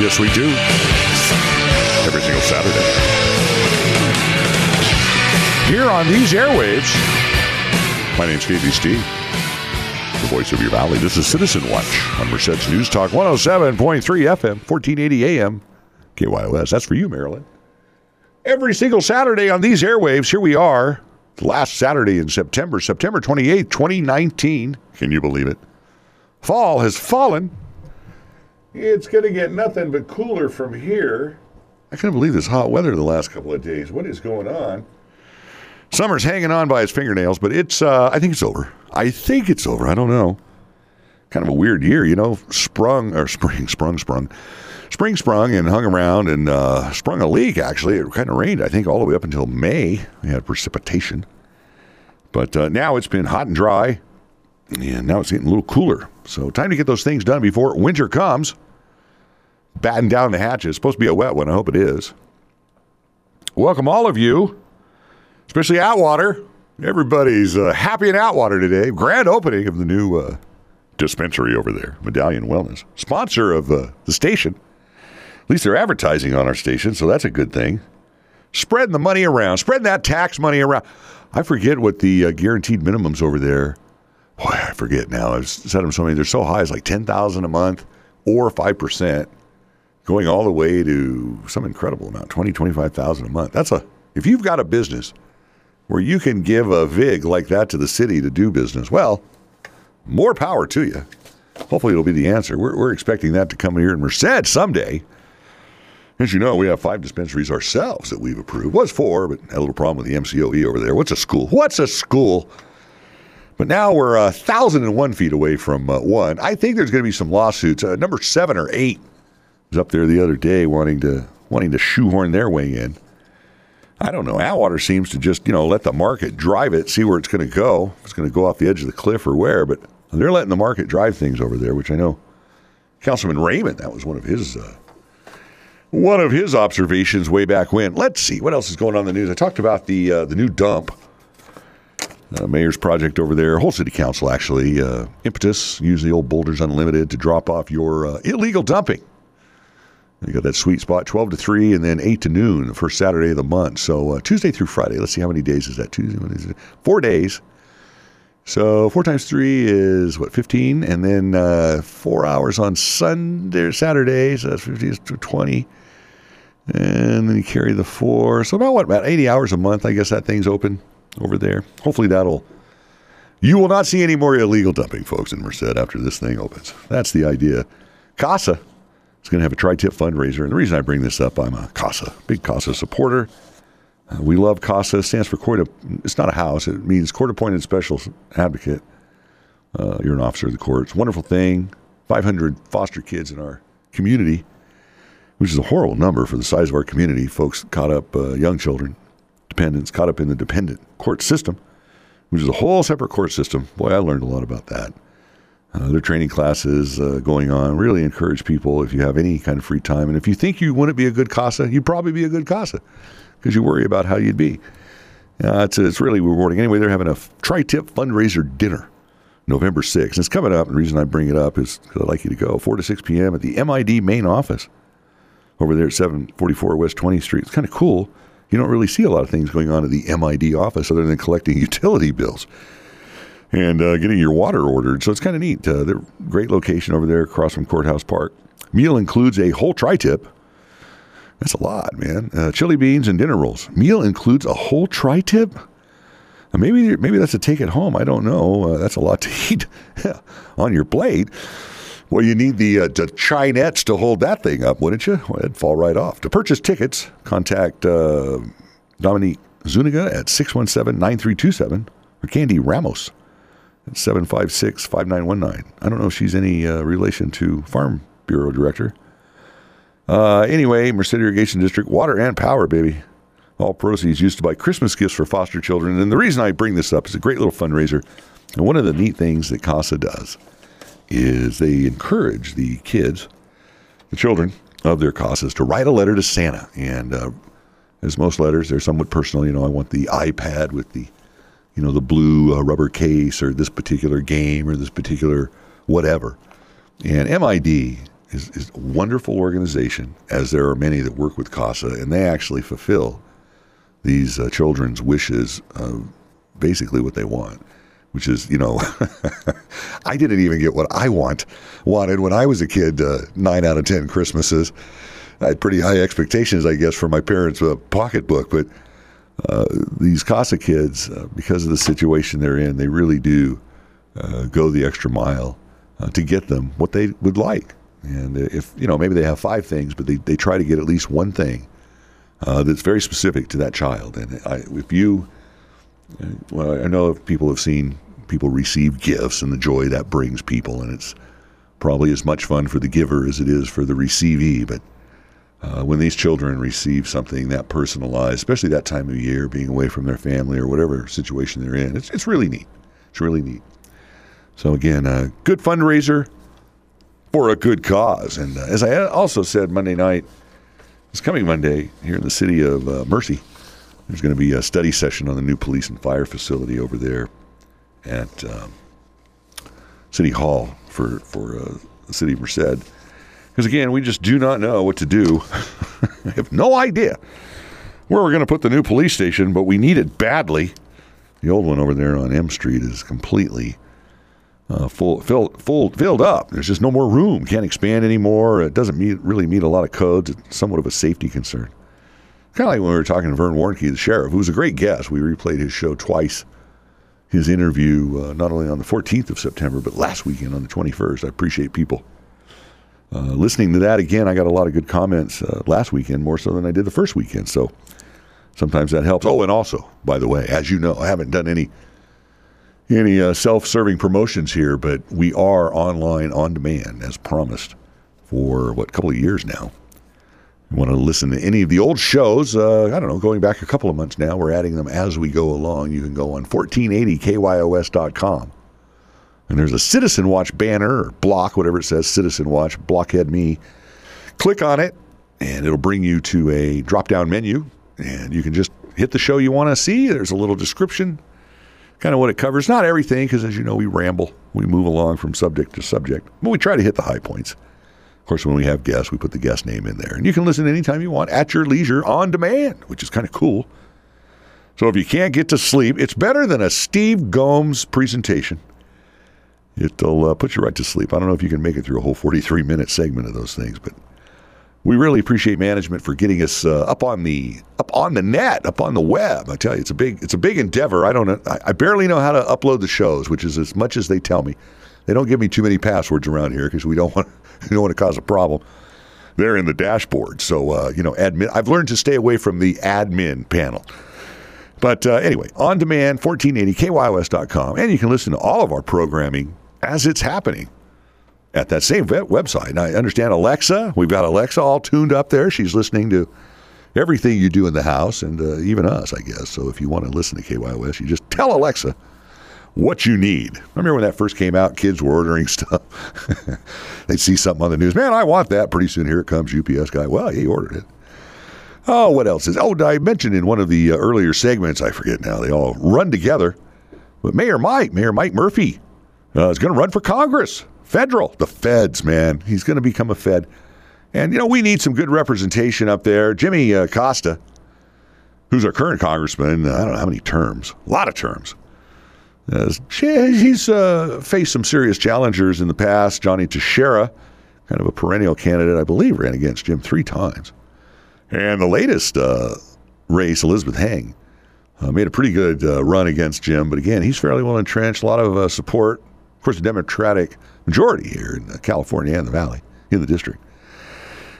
Yes, we do. Every single Saturday. Here on these airwaves, my name's Casey Steed, the voice of your valley. This is Citizen Watch on Merced's News Talk 107.3 FM, 1480 AM, KYOS. That's for you, Maryland. Every single Saturday on these airwaves, here we are, last Saturday in September, September 28th, 2019. Can you believe it? Fall has fallen. It's going to get nothing but cooler from here. I can't believe this hot weather the last couple of days. What is going on? Summer's hanging on by his fingernails, but it's, uh, I think it's over. I think it's over. I don't know. Kind of a weird year, you know, sprung, or spring, sprung, sprung. Spring sprung and hung around and uh, sprung a leak, actually. It kind of rained, I think, all the way up until May. We had precipitation. But uh, now it's been hot and dry, and now it's getting a little cooler. So time to get those things done before winter comes. Batten down the hatches. It's supposed to be a wet one. I hope it is. Welcome, all of you especially Atwater. Everybody's uh, happy in Atwater today. Grand opening of the new uh, dispensary over there, Medallion Wellness, sponsor of uh, the station. At least they're advertising on our station, so that's a good thing. Spreading the money around, spreading that tax money around. I forget what the uh, guaranteed minimums over there. Boy, I forget now. I've said them so many. They're so high. It's like ten thousand a month or five percent, going all the way to some incredible amount, 20, 25,000 a month. That's a if you've got a business where you can give a VIG like that to the city to do business, well, more power to you. Hopefully, it'll be the answer. We're, we're expecting that to come here in Merced someday. As you know, we have five dispensaries ourselves that we've approved. Was four, but had a little problem with the MCOE over there. What's a school? What's a school? But now we're a thousand and one feet away from uh, one. I think there's going to be some lawsuits. Uh, number seven or eight was up there the other day wanting to wanting to shoehorn their way in. I don't know. Atwater seems to just, you know, let the market drive it, see where it's going to go. If it's going to go off the edge of the cliff or where, but they're letting the market drive things over there, which I know Councilman Raymond, that was one of his uh, one of his observations way back when. Let's see what else is going on in the news. I talked about the uh, the new dump, uh, mayor's project over there, whole city council actually. Uh, impetus use the old Boulders Unlimited to drop off your uh, illegal dumping. You got that sweet spot, 12 to 3, and then 8 to noon, the first Saturday of the month. So uh, Tuesday through Friday. Let's see how many days is that? Tuesday? Four days. So four times three is what, 15? And then uh, four hours on Sunday, Saturday. So that's 50 to 20. And then you carry the four. So about what? About 80 hours a month. I guess that thing's open over there. Hopefully that'll. You will not see any more illegal dumping, folks, in Merced after this thing opens. That's the idea. CASA it's going to have a tri-tip fundraiser. And the reason I bring this up, I'm a CASA, big CASA supporter. Uh, we love CASA. Stands for court. It's not a house. It means court appointed special advocate. Uh, you're an officer of the court. It's a wonderful thing. 500 foster kids in our community, which is a horrible number for the size of our community. Folks caught up, uh, young children, dependents caught up in the dependent court system, which is a whole separate court system. Boy, I learned a lot about that. Uh, there are training classes uh, going on. Really encourage people if you have any kind of free time. And if you think you wouldn't be a good CASA, you'd probably be a good CASA because you worry about how you'd be. Uh, it's, it's really rewarding. Anyway, they're having a tri tip fundraiser dinner November 6th. And it's coming up. And the reason I bring it up is because I'd like you to go 4 to 6 p.m. at the MID main office over there at 744 West 20th Street. It's kind of cool. You don't really see a lot of things going on at the MID office other than collecting utility bills and uh, getting your water ordered. So it's kind of neat. Uh, they're great location over there across from Courthouse Park. Meal includes a whole tri-tip. That's a lot, man. Uh, chili beans and dinner rolls. Meal includes a whole tri-tip. Maybe maybe that's a take at home. I don't know. Uh, that's a lot to eat on your plate. Well, you need the, uh, the chinettes to hold that thing up, wouldn't you? Well, it'd fall right off. To purchase tickets, contact uh, Dominique Zuniga at 617 9327 or Candy Ramos at 756 5919. I don't know if she's any uh, relation to Farm Bureau Director. Uh, anyway, Merced Irrigation District, water and power, baby. All proceeds used to buy Christmas gifts for foster children. And the reason I bring this up is a great little fundraiser. And one of the neat things that CASA does is they encourage the kids, the children of their CASAs, to write a letter to Santa. And uh, as most letters, they're somewhat personal. You know, I want the iPad with the you know, the blue uh, rubber case or this particular game or this particular whatever. And MID is, is a wonderful organization, as there are many that work with CASA, and they actually fulfill these uh, children's wishes, basically what they want, which is, you know, I didn't even get what I want wanted when I was a kid. Uh, nine out of ten Christmases, I had pretty high expectations, I guess, for my parents' uh, pocketbook, but. Uh, these CASA kids, uh, because of the situation they're in, they really do go the extra mile to get them what they would like. And if, you know, maybe they have five things, but they, they try to get at least one thing uh, that's very specific to that child. And I, if you, uh, well, I know people have seen people receive gifts and the joy that brings people, and it's probably as much fun for the giver as it is for the receivee. But uh, when these children receive something that personalized, especially that time of year, being away from their family or whatever situation they're in, it's, it's really neat. It's really neat. So, again, a good fundraiser for a good cause. And uh, as I also said Monday night, it's coming Monday here in the city of uh, Mercy, there's going to be a study session on the new police and fire facility over there at um, City Hall for for uh, the city of Merced. Because again, we just do not know what to do. I have no idea where we're going to put the new police station, but we need it badly. The old one over there on M Street is completely uh, full, fill, full, filled up. There's just no more room. Can't expand anymore. It doesn't meet, really meet a lot of codes. It's somewhat of a safety concern. Kind of like when we were talking to Vern Warnke, the sheriff, who was a great guest. We replayed his show twice. His interview, uh, not only on the 14th of September, but last weekend on the 21st. I appreciate people uh, listening to that again. I got a lot of good comments uh, last weekend, more so than I did the first weekend. So sometimes that helps. Oh, and also, by the way, as you know, I haven't done any any uh, self-serving promotions here, but we are online on demand as promised for what a couple of years now. You want to listen to any of the old shows? Uh, I don't know, going back a couple of months now. We're adding them as we go along. You can go on 1480kyos.com. And there's a Citizen Watch banner or block, whatever it says, Citizen Watch, Blockhead Me. Click on it, and it'll bring you to a drop down menu, and you can just hit the show you want to see. There's a little description, kind of what it covers. Not everything, because as you know, we ramble, we move along from subject to subject, but we try to hit the high points. Of course, when we have guests, we put the guest name in there, and you can listen anytime you want at your leisure on demand, which is kind of cool. So if you can't get to sleep, it's better than a Steve Gomes presentation. It'll uh, put you right to sleep. I don't know if you can make it through a whole 43 minute segment of those things, but we really appreciate management for getting us uh, up on the up on the net, up on the web. I tell you, it's a big it's a big endeavor. I don't I, I barely know how to upload the shows, which is as much as they tell me. They don't give me too many passwords around here because we don't want we don't want to cause a problem. They're in the dashboard, so uh, you know, admin. I've learned to stay away from the admin panel. But uh, anyway, on demand, 1480kyos.com, and you can listen to all of our programming as it's happening at that same website. And I understand Alexa. We've got Alexa all tuned up there. She's listening to everything you do in the house and uh, even us, I guess. So if you want to listen to KYOS, you just tell Alexa what you need. I remember when that first came out, kids were ordering stuff. They'd see something on the news. Man, I want that. Pretty soon here it comes, UPS guy. Well, he ordered it. Oh, what else is? Oh, I mentioned in one of the uh, earlier segments, I forget now, they all run together. But Mayor Mike, Mayor Mike Murphy, uh, is going to run for Congress. Federal, the feds, man. He's going to become a Fed. And, you know, we need some good representation up there. Jimmy uh, Costa, who's our current congressman, I don't know how many terms, a lot of terms. He's uh, faced some serious challengers in the past. Johnny Tacherra, kind of a perennial candidate, I believe, ran against Jim three times. And the latest uh, race, Elizabeth Heng, uh, made a pretty good uh, run against Jim. But again, he's fairly well entrenched, a lot of uh, support. Of course, a Democratic majority here in California and the Valley, in the district.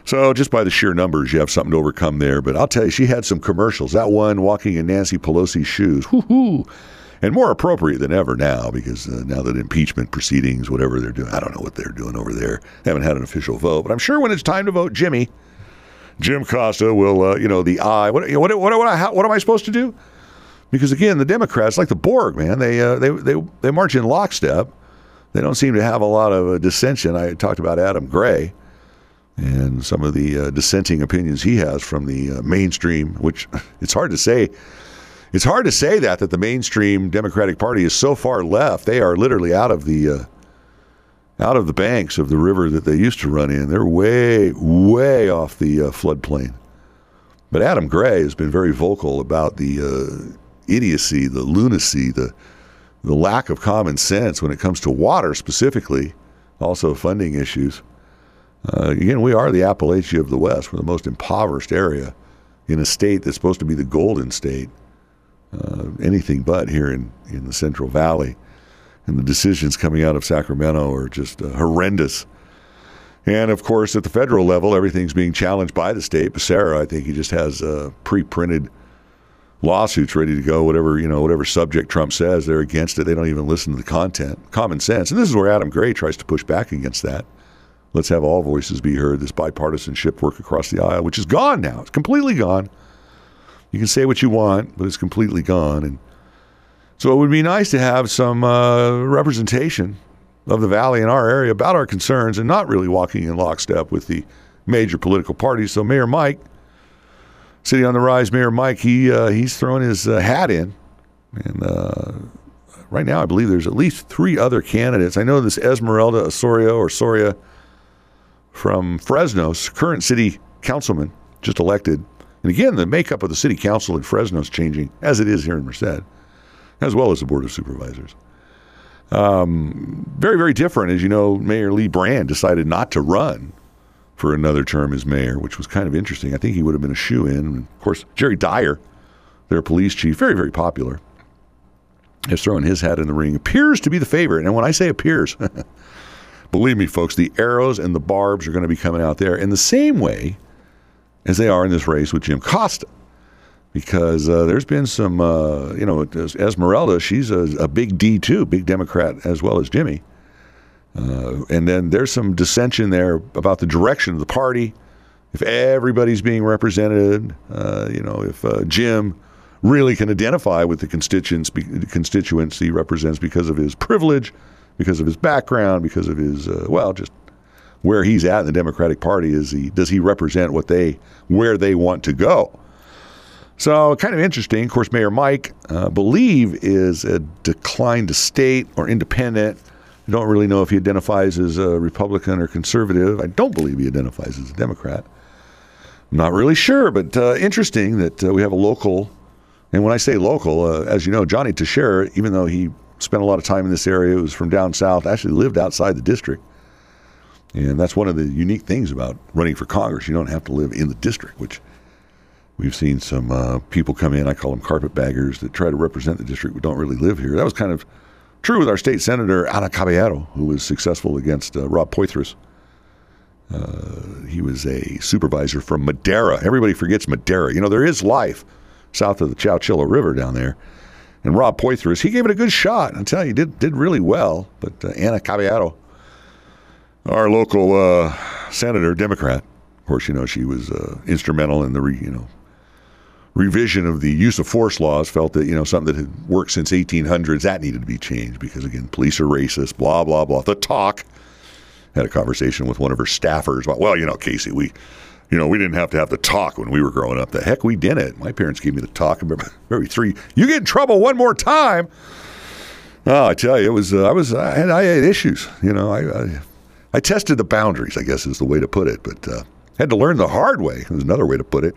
So just by the sheer numbers, you have something to overcome there. But I'll tell you, she had some commercials. That one, walking in Nancy Pelosi's shoes, whoo and more appropriate than ever now because uh, now that impeachment proceedings, whatever they're doing, I don't know what they're doing over there. Haven't had an official vote, but I'm sure when it's time to vote, Jimmy, Jim Costa will, uh, you know, the aye. What, what, what, what, what am I supposed to do? Because again, the Democrats, like the Borg, man, they uh, they they they march in lockstep they don't seem to have a lot of uh, dissension. I talked about Adam Gray and some of the uh, dissenting opinions he has from the uh, mainstream, which it's hard to say. It's hard to say that that the mainstream Democratic Party is so far left. They are literally out of the uh, out of the banks of the river that they used to run in. They're way, way off the uh, floodplain. But Adam Gray has been very vocal about the uh, idiocy, the lunacy, the the lack of common sense when it comes to water specifically, also funding issues. Uh, again, we are the Appalachia of the West. We're the most impoverished area in a state that's supposed to be the golden state. Uh, anything but here in, in the Central Valley. And the decisions coming out of Sacramento are just uh, horrendous. And of course, at the federal level, everything's being challenged by the state. Becerra, I think he just has uh, pre-printed lawsuits ready to go. Whatever you know, whatever subject Trump says, they're against it. They don't even listen to the content, common sense. And this is where Adam Gray tries to push back against that. Let's have all voices be heard. This bipartisanship work across the aisle, which is gone now. It's completely gone. You can say what you want, but it's completely gone. And so it would be nice to have some uh, representation of the valley in our area about our concerns and not really walking in lockstep with the major political parties. So Mayor Mike, City on the Rise, Mayor Mike, he uh, he's throwing his uh, hat in, and uh, right now I believe there's at least three other candidates. I know this Esmeralda Osorio or Soria from Fresno, current city councilman, just elected. And again, the makeup of the city council in Fresno is changing, as it is here in Merced, as well as the board of supervisors. Um, very, very different. As you know, Mayor Lee Brand decided not to run for another term as mayor, which was kind of interesting. I think he would have been a shoe in. Of course, Jerry Dyer, their police chief, very, very popular, has thrown his hat in the ring. Appears to be the favorite. And when I say appears, believe me, folks, the arrows and the barbs are going to be coming out there in the same way as they are in this race with Jim Costa because uh, there's been some, uh, you know, Esmeralda, she's a, a, big D too, big Democrat as well as Jimmy. Uh, and then there's some dissension there about the direction of the party. If everybody's being represented, uh, you know, if uh, Jim really can identify with the constituents, constituents he represents because of his privilege, because of his background, because of his, uh, well, just where he's at in the Democratic Party. Is he does he represent what they where they want to go? So, kind of interesting. Of course, Mayor Mike, uh, believe, is a declined state or independent. I don't really know if he identifies as a Republican or conservative. I don't believe he identifies as a Democrat. I'm not really sure, but uh, interesting that uh, we have a local. And when I say local, uh, as you know, Johnny Tacherra, even though he spent a lot of time in this area, was from down south, actually lived outside the district. And that's one of the unique things about running for Congress. You don't have to live in the district, which We've seen some uh, people come in, I call them carpetbaggers, that try to represent the district but don't really live here. That was kind of true with our state senator, Anna Caballero, who was successful against uh, Rob Poythress. Uh, he was a supervisor from Madera. Everybody forgets Madera. You know, there is life south of the Chowchilla River down there. And Rob Poythress, he gave it a good shot. I tell you, he did did really well. But uh, Anna Caballero, our local uh, senator, Democrat, of course, you know she was uh, instrumental in the re, you know revision of the use of force laws felt that you know something that had worked since 1800s that needed to be changed because again police are racist blah blah blah. The talk. Had a conversation with one of her staffers about well you know casey we you know we didn't have to have the talk when we were growing up. The heck we didn't. My parents gave me the talk. Maybe three you get in trouble one more time. Oh i tell you it was uh, i was I had, I had issues you know I, I, I tested the boundaries i guess is the way to put it but uh, had to learn the hard way was another way to put it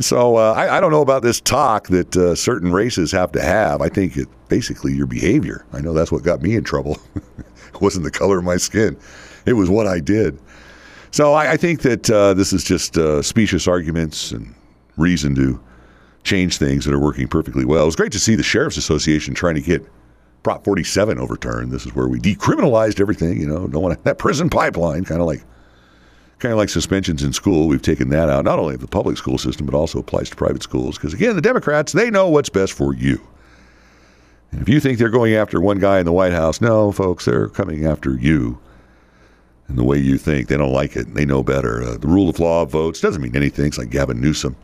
so uh, I, I, don't know about this talk that uh, certain races have to have. I think it basically your behavior. I know that's what got me in trouble. it wasn't the color of my skin; it was what I did. So I, I think that uh, this is just uh, specious arguments and reason to change things that are working perfectly well. It was great to see the sheriff's association trying to get Prop 47 overturned. This is where we decriminalized everything. You know, no one that prison pipeline, kind of like kind of like suspensions in school. We've taken that out, not only of the public school system, but also applies to private schools. Because again, the Democrats, they know what's best for you. And if you think they're going after one guy in the White House, no, folks, they're coming after you and the way you think. They don't like it. They know better. Uh, the rule of law votes doesn't mean anything. It's like Gavin Newsom,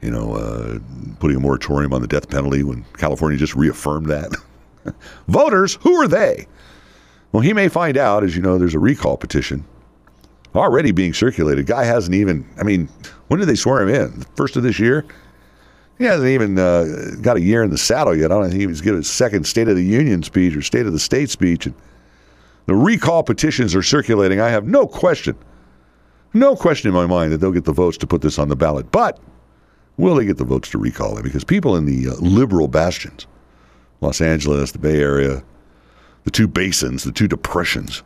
you know, uh, putting a moratorium on the death penalty when California just reaffirmed that. Voters, who are they? Well, he may find out, as you know, there's a recall petition already being circulated. Guy hasn't even, I mean, when did they swear him in? The first of this year? He hasn't even uh, got a year in the saddle yet. I don't think he was getting his second State of the Union speech or State of the State speech. And The recall petitions are circulating. I have no question, no question in my mind that they'll get the votes to put this on the ballot. But will they get the votes to recall it? Because people in the uh, liberal bastions, Los Angeles, the Bay Area, the two basins, the two depressions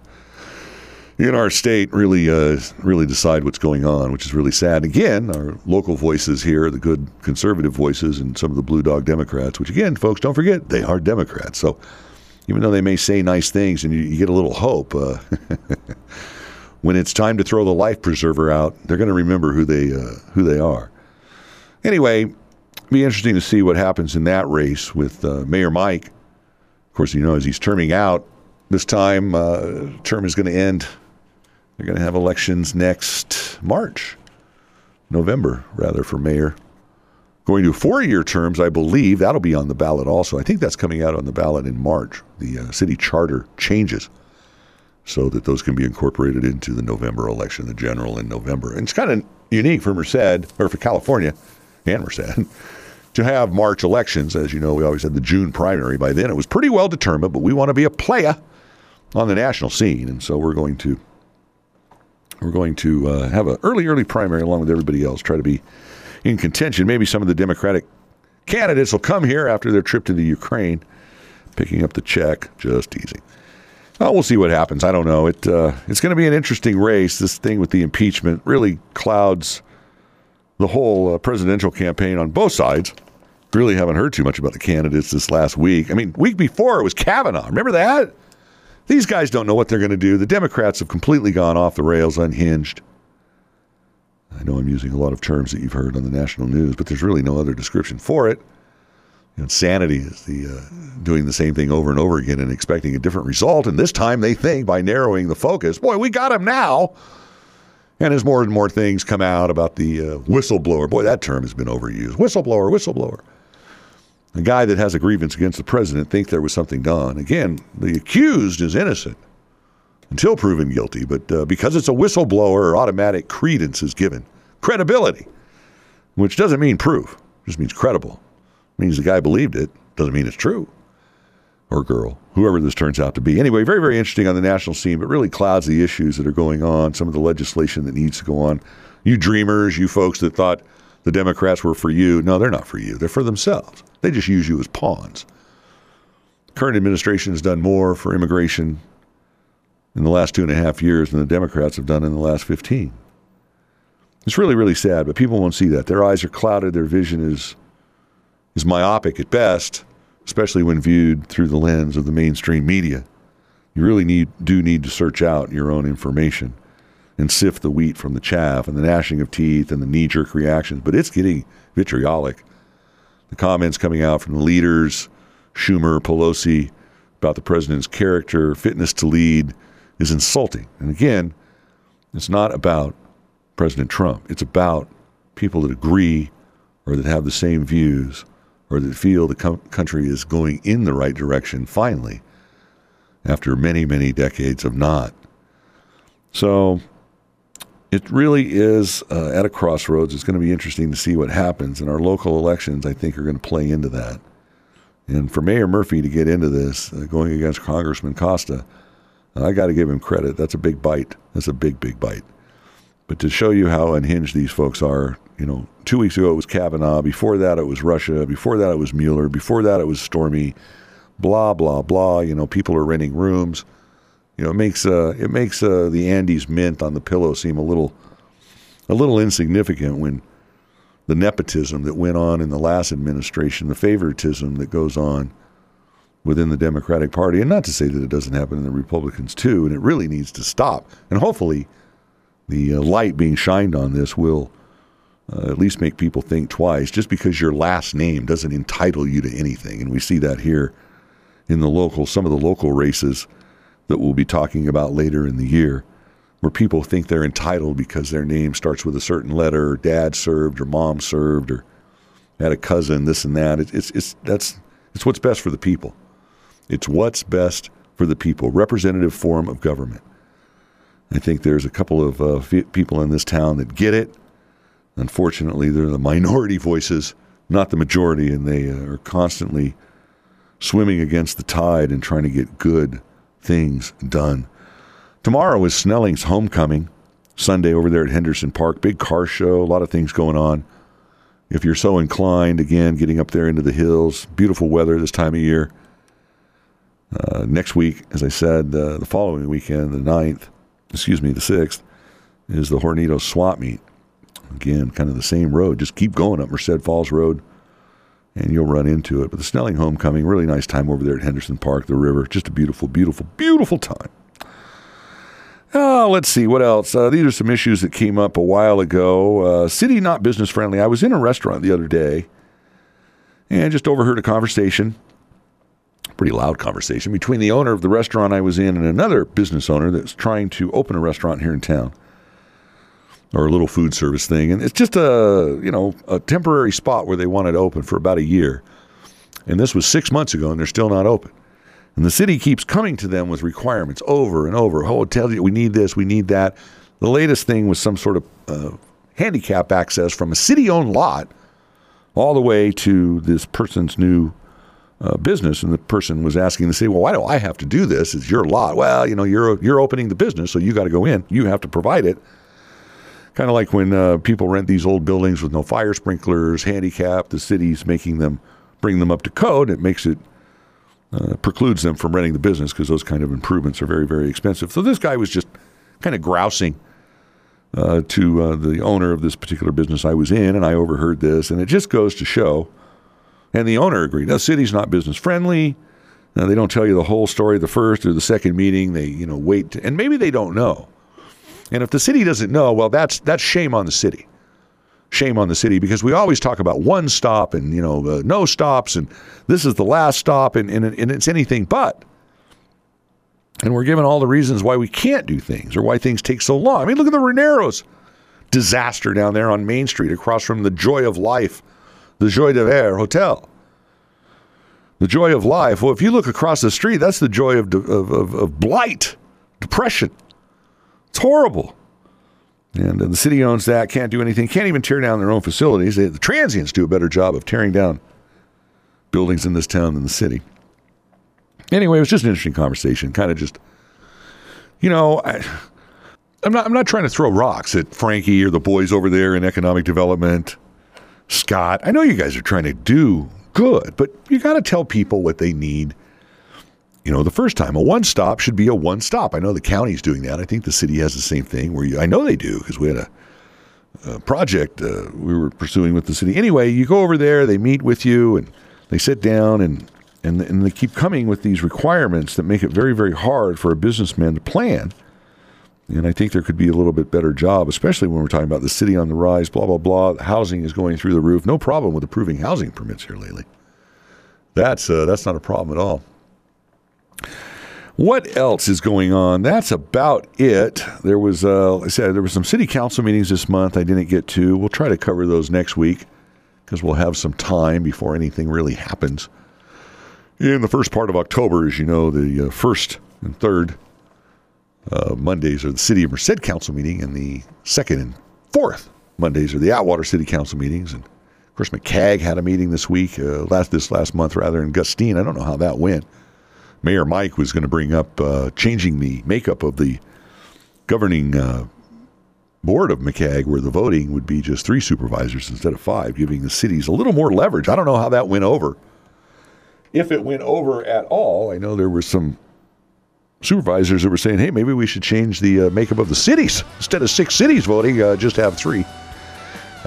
in our state really uh, really decide what's going on, which is really sad. Again, our local voices here, the good conservative voices, and some of the blue dog Democrats, which again, folks, don't forget they are Democrats. So even though they may say nice things and you, you get a little hope, uh, when it's time to throw the life preserver out, they're going to remember who they uh, who they are. Anyway, be interesting to see what happens in that race with uh, Mayor Mike. Of course, you know as he's terming out this time, uh, term is going to end they're going to have elections next March, November, rather, for mayor. Going to four year terms, I believe that'll be on the ballot also. I think that's coming out on the ballot in March. The uh, city charter changes so that those can be incorporated into the November election, the general in November. And it's kind of unique for Merced, or for California and Merced, to have March elections. As you know, we always had the June primary. By then, it was pretty well determined, but we want to be a player on the national scene. And so we're going to we're going to uh, have an early, early primary along with everybody else, try to be in contention. Maybe some of the Democratic candidates will come here after their trip to the Ukraine, picking up the check just easy. Well, we'll see what happens. I don't know. It uh, it's going to be an interesting race. This thing with the impeachment really clouds the whole uh, presidential campaign on both sides. Really haven't heard too much about the candidates this last week. I mean, week before it was Kavanaugh. Remember that? These guys don't know what they're going to do. The Democrats have completely gone off the rails, unhinged. I know I'm using a lot of terms that you've heard on the national news, but there's really no other description for it. Insanity is the uh, doing the same thing over and over again and expecting a different result. And this time they think by narrowing the focus, boy, we got him now. And as more and more things come out about the uh, whistleblower, boy, that term has been overused. Whistleblower, whistleblower a guy that has a grievance against the president think there was something done. Again, the accused is innocent until proven guilty, but uh, because it's a whistleblower, automatic credence is given. Credibility, which doesn't mean proof, just means credible. It means the guy believed it, doesn't mean it's true. Or girl, whoever this turns out to be. Anyway, very, very interesting on the national scene, but really clouds the issues that are going on, some of the legislation that needs to go on. You dreamers, you folks that thought the Democrats were for you. No, they're not for you. They're for themselves. They just use you as pawns. Current administration has done more for immigration in the last two and a half years than the Democrats have done in the last 15. It's really, really sad, but people won't see that. Their eyes are clouded. Their vision is is myopic at best, especially when viewed through the lens of the mainstream media. You really need do need to search out your own information and sift the wheat from the chaff and the gnashing of teeth and the knee jerk reactions. But it's getting vitriolic. The comments coming out from the leaders, Schumer, Pelosi, about the president's character, fitness to lead, is insulting. And again, it's not about President Trump. It's about people that agree or that have the same views or that feel the com- country is going in the right direction finally after many, many decades of not. So it really is uh, at a crossroads. It's going to be interesting to see what happens. And our local elections, I think, are going to play into that. And for Mayor Murphy to get into this, uh, going against Congressman Costa, I got to give him credit. That's a big bite. That's a big, big bite. But to show you how unhinged these folks are, you know, two weeks ago it was Kavanaugh. Before that it was Russia. Before that it was Mueller. Before that it was Stormy. Blah blah blah. You know, people are renting rooms. You know, it makes uh, it makes uh, the Andes mint on the pillow seem a little a little insignificant when the nepotism that went on in the last administration, the favoritism that goes on within the Democratic Party, and not to say that it doesn't happen in the Republicans too, and it really needs to stop. And hopefully, the uh, light being shined on this will uh, at least make people think twice. Just because your last name doesn't entitle you to anything, and we see that here in the local, some of the local races that we'll be talking about later in the year, where people think they're entitled because their name starts with a certain letter, or dad served, or mom served, or had a cousin, this and that. It's, it's, that's, it's what's best for the people. It's what's best for the people. Representative form of government. I think there's a couple of uh, people in this town that get it. Unfortunately, they're the minority voices, not the majority, and they uh, are constantly swimming against the tide and trying to get good things done. Tomorrow is Snelling's homecoming. Sunday over there at Henderson Park. Big car show, a lot of things going on. If you're so inclined, again, getting up there into the hills, beautiful weather this time of year. Uh, next week, as I said, uh, the following weekend, the 9th, excuse me, the 6th, is the Hornitos Swap Meet. Again, kind of the same road. Just keep going up Merced Falls Road and you'll run into it. But the Snelling Homecoming, really nice time over there at Henderson Park, the river. Just a beautiful, beautiful, beautiful time. Uh, let's see what else. Uh, these are some issues that came up a while ago. Uh, city not business friendly. I was in a restaurant the other day and just overheard a conversation, pretty loud conversation, between the owner of the restaurant I was in and another business owner that's trying to open a restaurant here in town or a little food service thing. And it's just a, you know, a temporary spot where they wanted to open for about a year. And this was six months ago and they're still not open. And the city keeps coming to them with requirements over and over. Oh, you we need this, we need that. The latest thing was some sort of uh, handicap access from a city owned lot all the way to this person's new uh, business. And the person was asking the city, well, why do I have to do this? It's your lot. Well, you know, you're, you're opening the business, so you got to go in. You have to provide it. Kind of like when uh, people rent these old buildings with no fire sprinklers, handicap, the city's making them bring them up to code. It makes it uh, precludes them from renting the business because those kind of improvements are very, very expensive. So this guy was just kind of grousing uh, to uh, the owner of this particular business I was in, and I overheard this, and it just goes to show. And the owner agreed. The city's not business friendly. Now, they don't tell you the whole story the first or the second meeting. They, you know, wait, to, and maybe they don't know. And if the city doesn't know, well, that's that's shame on the city. Shame on the city because we always talk about one stop and you know uh, no stops and this is the last stop and, and, and it's anything but. And we're given all the reasons why we can't do things or why things take so long. I mean, look at the Reneros disaster down there on Main Street across from the Joy of Life, the Joy de Ver Hotel. The joy of life. Well, if you look across the street, that's the joy of, of, of, of blight, depression. It's horrible. And uh, the city owns that, can't do anything, can't even tear down their own facilities. The transients do a better job of tearing down buildings in this town than the city. Anyway, it was just an interesting conversation. Kind of just, you know, I, I'm not. I'm not trying to throw rocks at Frankie or the boys over there in economic development. Scott, I know you guys are trying to do good, but you got to tell people what they need you know, the first time. A one stop should be a one stop. I know the county's doing that. I think the city has the same thing where you, I know they do because we had a, a project uh, we were pursuing with the city. Anyway, you go over there, they meet with you, and they sit down and and and they keep coming with these requirements that make it very very hard for a businessman to plan. And I think there could be a little bit better job, especially when we're talking about the city on the rise, blah blah blah. Housing is going through the roof. No problem with approving housing permits here lately. That's uh, that's not a problem at all. What else is going on? That's about it. There was, uh, I said, there were some city council meetings this month I didn't get to. We'll try to cover those next week because we'll have some time before anything really happens. In the first part of October, as you know, the uh, first and third uh, Mondays are the City of Merced Council meeting, and the second and fourth Mondays are the Atwater City Council meetings. And of course, MCAG had a meeting this week, uh, last this last month rather, in Gustine. I don't know how that went. Mayor Mike was going to bring up uh, changing the makeup of the governing uh, board of MCAG, where the voting would be just three supervisors instead of five, giving the cities a little more leverage. I don't know how that went over. If it went over at all, I know there were some supervisors that were saying, hey, maybe we should change the uh, makeup of the cities. Instead of six cities voting, uh, just have three.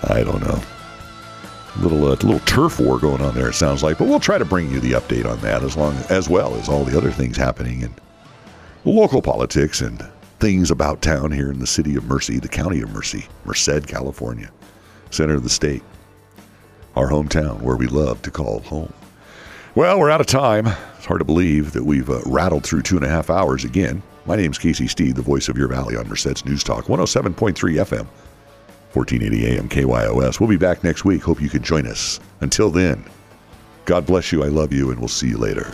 I don't know little uh, little turf war going on there. It sounds like, but we'll try to bring you the update on that as long as well as all the other things happening in local politics and things about town here in the city of Mercy, the county of Mercy, Merced, California, center of the state, our hometown where we love to call home. Well, we're out of time. It's hard to believe that we've uh, rattled through two and a half hours again. My name's Casey Steed, the voice of your valley on Merced's News Talk, 107.3 FM. 1480 AM KYOS. We'll be back next week. Hope you can join us. Until then, God bless you. I love you, and we'll see you later.